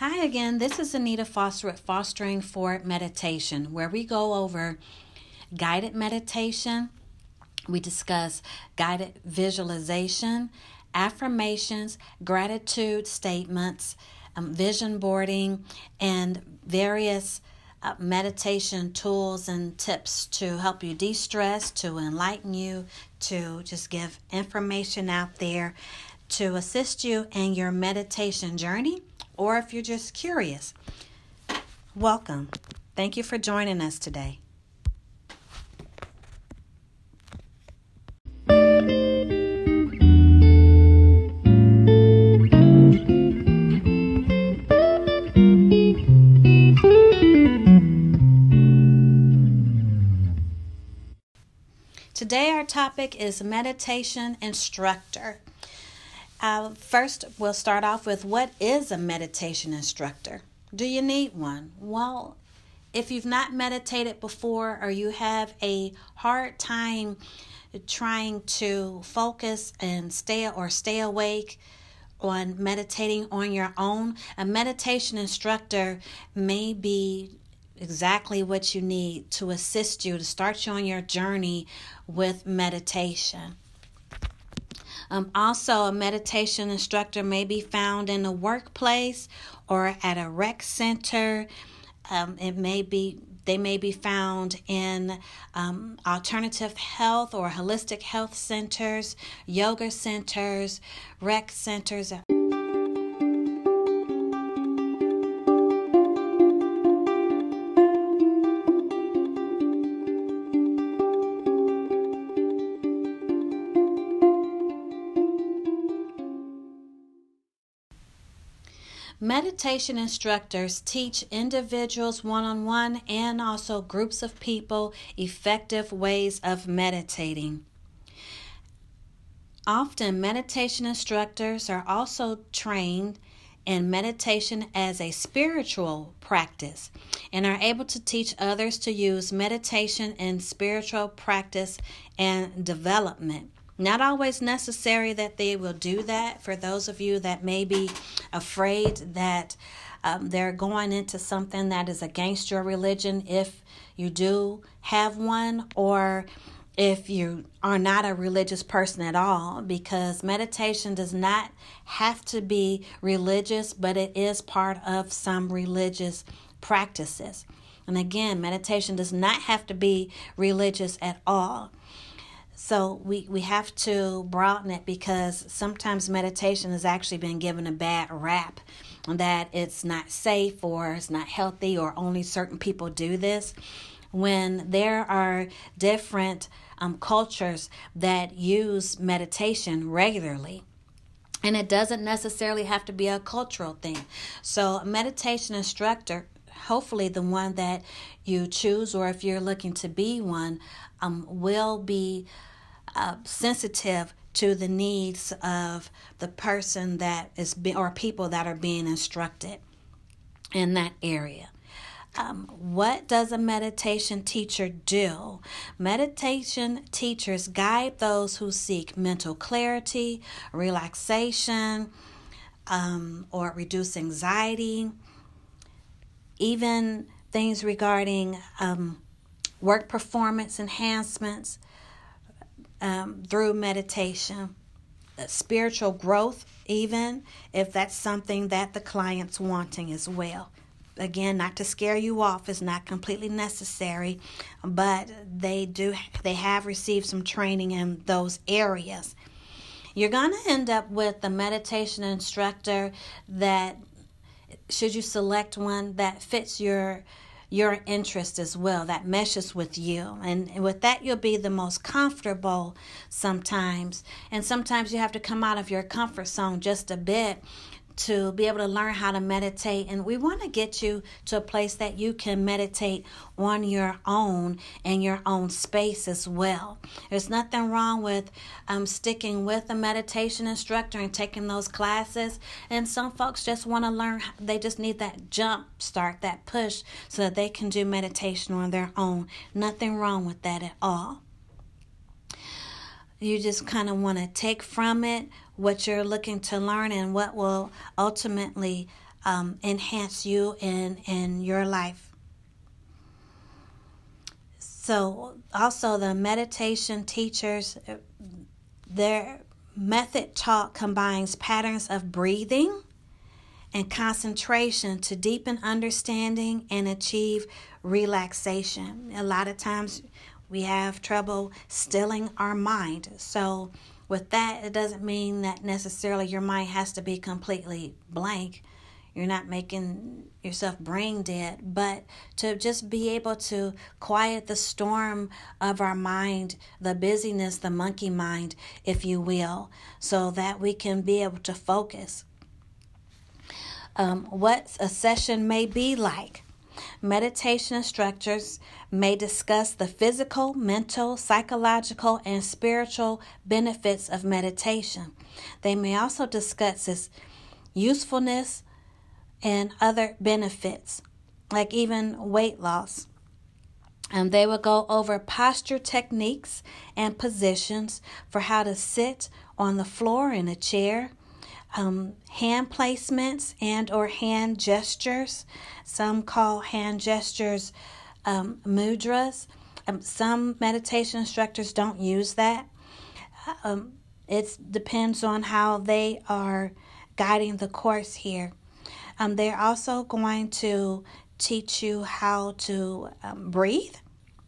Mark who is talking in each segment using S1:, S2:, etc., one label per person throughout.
S1: Hi again, this is Anita Foster at Fostering for Meditation, where we go over guided meditation. We discuss guided visualization, affirmations, gratitude statements, um, vision boarding, and various uh, meditation tools and tips to help you de stress, to enlighten you, to just give information out there to assist you in your meditation journey or if you're just curious. Welcome. Thank you for joining us today. Today, our topic is meditation instructor. Uh, first, we'll start off with what is a meditation instructor? Do you need one? Well, if you've not meditated before or you have a hard time trying to focus and stay or stay awake on meditating on your own, a meditation instructor may be exactly what you need to assist you to start you on your journey with meditation. Um, also, a meditation instructor may be found in a workplace or at a rec center. Um, it may be they may be found in um, alternative health or holistic health centers, yoga centers, rec centers. Meditation instructors teach individuals one on one and also groups of people effective ways of meditating. Often, meditation instructors are also trained in meditation as a spiritual practice and are able to teach others to use meditation in spiritual practice and development. Not always necessary that they will do that for those of you that may be afraid that um, they're going into something that is against your religion if you do have one, or if you are not a religious person at all, because meditation does not have to be religious, but it is part of some religious practices. And again, meditation does not have to be religious at all. So we, we have to broaden it because sometimes meditation has actually been given a bad rap that it's not safe or it's not healthy or only certain people do this. When there are different um, cultures that use meditation regularly, and it doesn't necessarily have to be a cultural thing. So, a meditation instructor hopefully the one that you choose or if you're looking to be one um, will be uh, sensitive to the needs of the person that is be, or people that are being instructed in that area. Um, what does a meditation teacher do? Meditation teachers guide those who seek mental clarity, relaxation, um, or reduce anxiety, even things regarding um, work performance enhancements, um, through meditation, uh, spiritual growth, even if that's something that the client's wanting as well. Again, not to scare you off is not completely necessary, but they do they have received some training in those areas. You're going to end up with a meditation instructor that should you select one that fits your your interest as well, that meshes with you. And with that, you'll be the most comfortable sometimes. And sometimes you have to come out of your comfort zone just a bit to be able to learn how to meditate. And we want to get you to a place that you can meditate on your own in your own space as well. There's nothing wrong with um, sticking with a meditation instructor and taking those classes. And some folks just want to learn, they just need that jump start, that push, so that they can do meditation on their own. Nothing wrong with that at all. You just kind of want to take from it what you're looking to learn and what will ultimately um, enhance you in, in your life. So, also, the meditation teachers, their method talk combines patterns of breathing and concentration to deepen understanding and achieve relaxation. A lot of times we have trouble stilling our mind. So, with that, it doesn't mean that necessarily your mind has to be completely blank. You're not making yourself brain dead, but to just be able to quiet the storm of our mind, the busyness, the monkey mind, if you will, so that we can be able to focus. Um, what a session may be like. Meditation instructors may discuss the physical, mental, psychological, and spiritual benefits of meditation. They may also discuss its usefulness and other benefits, like even weight loss. And they will go over posture techniques and positions for how to sit on the floor in a chair, um, hand placements and or hand gestures. Some call hand gestures um, mudras. Um, some meditation instructors don't use that. Um, it depends on how they are guiding the course here. Um, they're also going to teach you how to um, breathe.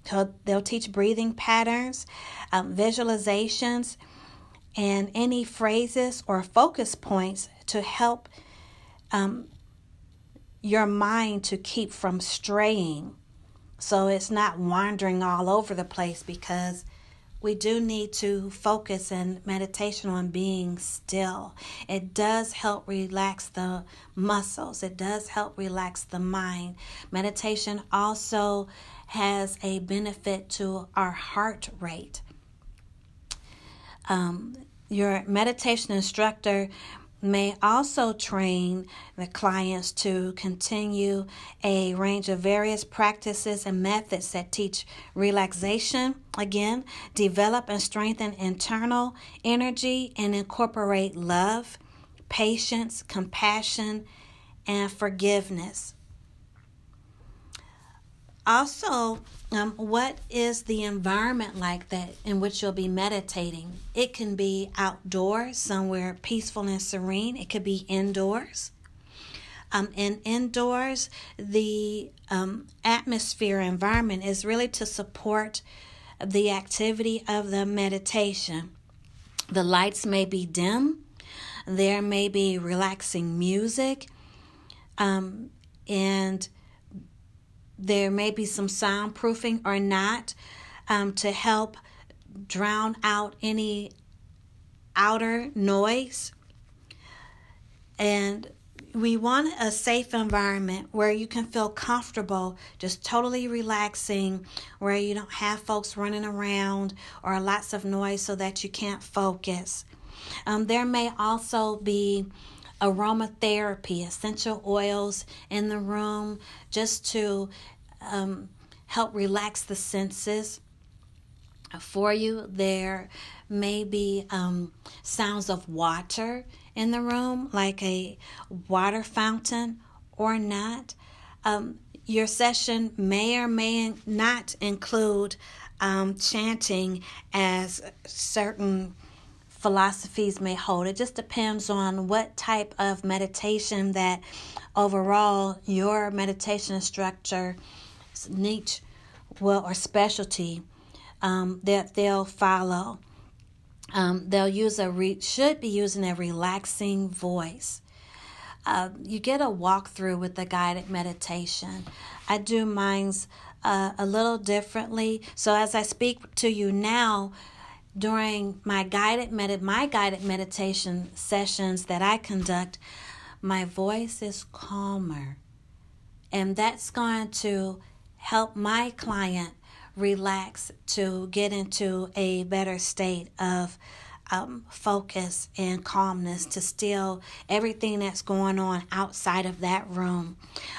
S1: So they'll teach breathing patterns, visualizations, and any phrases or focus points to help um, your mind to keep from straying so it's not wandering all over the place because we do need to focus in meditation on being still. It does help relax the muscles, it does help relax the mind. Meditation also has a benefit to our heart rate. Um, your meditation instructor may also train the clients to continue a range of various practices and methods that teach relaxation, again, develop and strengthen internal energy, and incorporate love, patience, compassion, and forgiveness. Also, um, what is the environment like that in which you'll be meditating? It can be outdoors, somewhere peaceful and serene. It could be indoors. Um, and indoors, the um, atmosphere environment is really to support the activity of the meditation. The lights may be dim, there may be relaxing music, um, and there may be some soundproofing or not um, to help drown out any outer noise. And we want a safe environment where you can feel comfortable, just totally relaxing, where you don't have folks running around or lots of noise so that you can't focus. Um, there may also be aromatherapy, essential oils in the room just to um, help relax the senses for you. There may be um, sounds of water in the room, like a water fountain or not. Um, your session may or may not include um, chanting as certain philosophies may hold. It just depends on what type of meditation that overall your meditation instructor niche well or specialty um, that they'll follow. Um, they'll use a re- should be using a relaxing voice. Uh, you get a walkthrough with the guided meditation. I do mine's uh, a little differently. So as I speak to you now, during my guided med- my guided meditation sessions that I conduct, my voice is calmer. And that's going to help my client relax to get into a better state of um, focus and calmness to still everything that's going on outside of that room.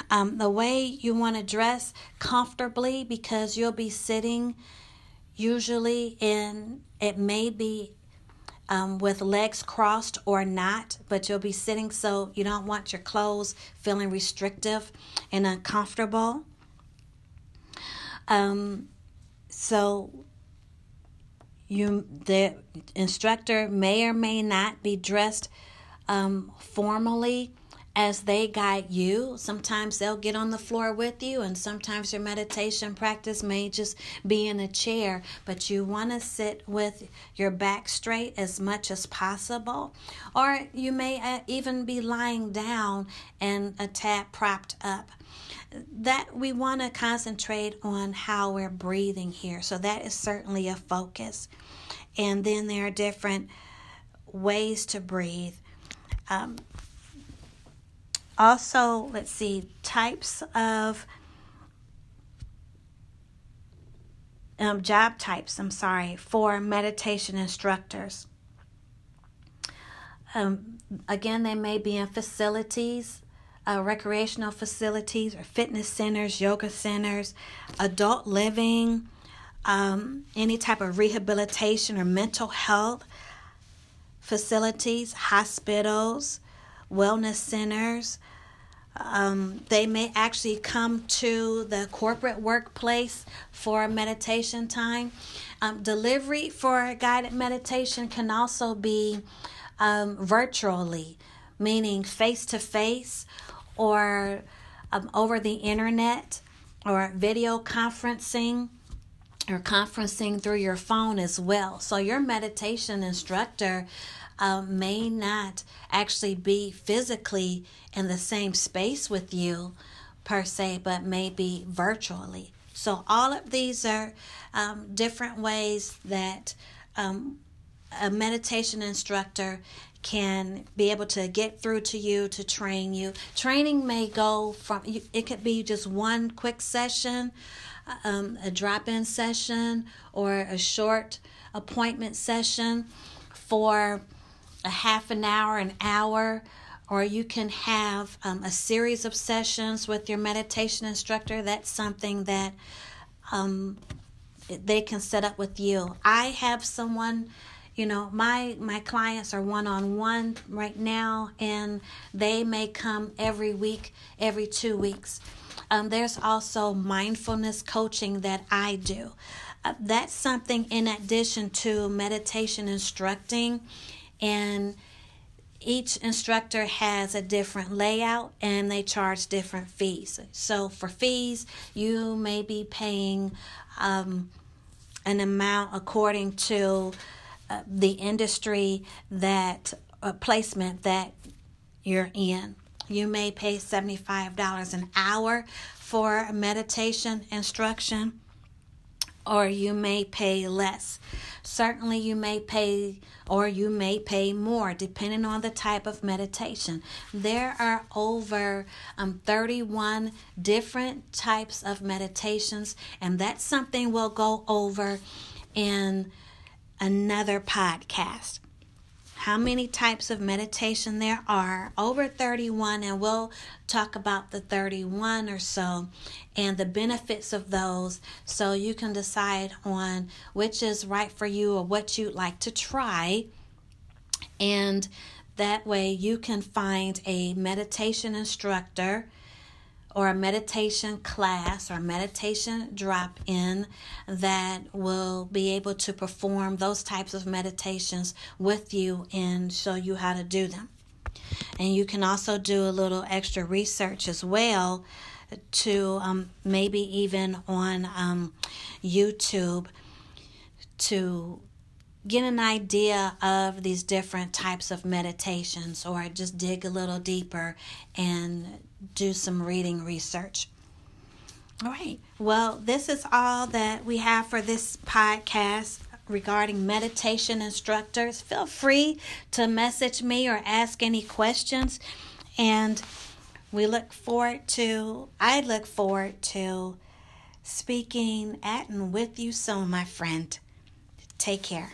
S1: Um, the way you want to dress comfortably because you'll be sitting usually in it may be um, with legs crossed or not, but you'll be sitting so you don't want your clothes feeling restrictive and uncomfortable. Um, so you the instructor may or may not be dressed um, formally as they guide you. Sometimes they'll get on the floor with you, and sometimes your meditation practice may just be in a chair. But you want to sit with your back straight as much as possible, or you may uh, even be lying down and a tad propped up. That we want to concentrate on how we're breathing here. So, that is certainly a focus. And then there are different ways to breathe. Um, also, let's see, types of um, job types, I'm sorry, for meditation instructors. Um, again, they may be in facilities, uh, recreational facilities, or fitness centers, yoga centers, adult living, um, any type of rehabilitation or mental health facilities, hospitals, wellness centers, um, they may actually come to the corporate workplace for meditation time. Um, delivery for guided meditation can also be um, virtually, meaning face to face or um, over the internet or video conferencing or conferencing through your phone as well. So, your meditation instructor uh, may not actually be physically in the same space with you per se, but maybe virtually. So, all of these are um, different ways that um, a meditation instructor can be able to get through to you to train you. Training may go from, it could be just one quick session, um, a drop in session, or a short appointment session for a half an hour, an hour, or you can have um, a series of sessions with your meditation instructor. That's something that um, they can set up with you. I have someone you know my my clients are one on one right now and they may come every week every two weeks um, there's also mindfulness coaching that i do uh, that's something in addition to meditation instructing and each instructor has a different layout and they charge different fees. So, for fees, you may be paying um, an amount according to uh, the industry that uh, placement that you're in. You may pay $75 an hour for meditation instruction, or you may pay less. Certainly, you may pay or you may pay more depending on the type of meditation. There are over um, 31 different types of meditations, and that's something we'll go over in another podcast how many types of meditation there are. Over 31 and we'll talk about the 31 or so and the benefits of those. So you can decide on which is right for you or what you'd like to try. And that way you can find a meditation instructor or a meditation class or meditation drop in that will be able to perform those types of meditations with you and show you how to do them. And you can also do a little extra research as well to um, maybe even on um, YouTube to get an idea of these different types of meditations or just dig a little deeper and do some reading research. All right. Well, this is all that we have for this podcast regarding meditation instructors. Feel free to message me or ask any questions. And we look forward to, I look forward to speaking at and with you soon, my friend. Take care.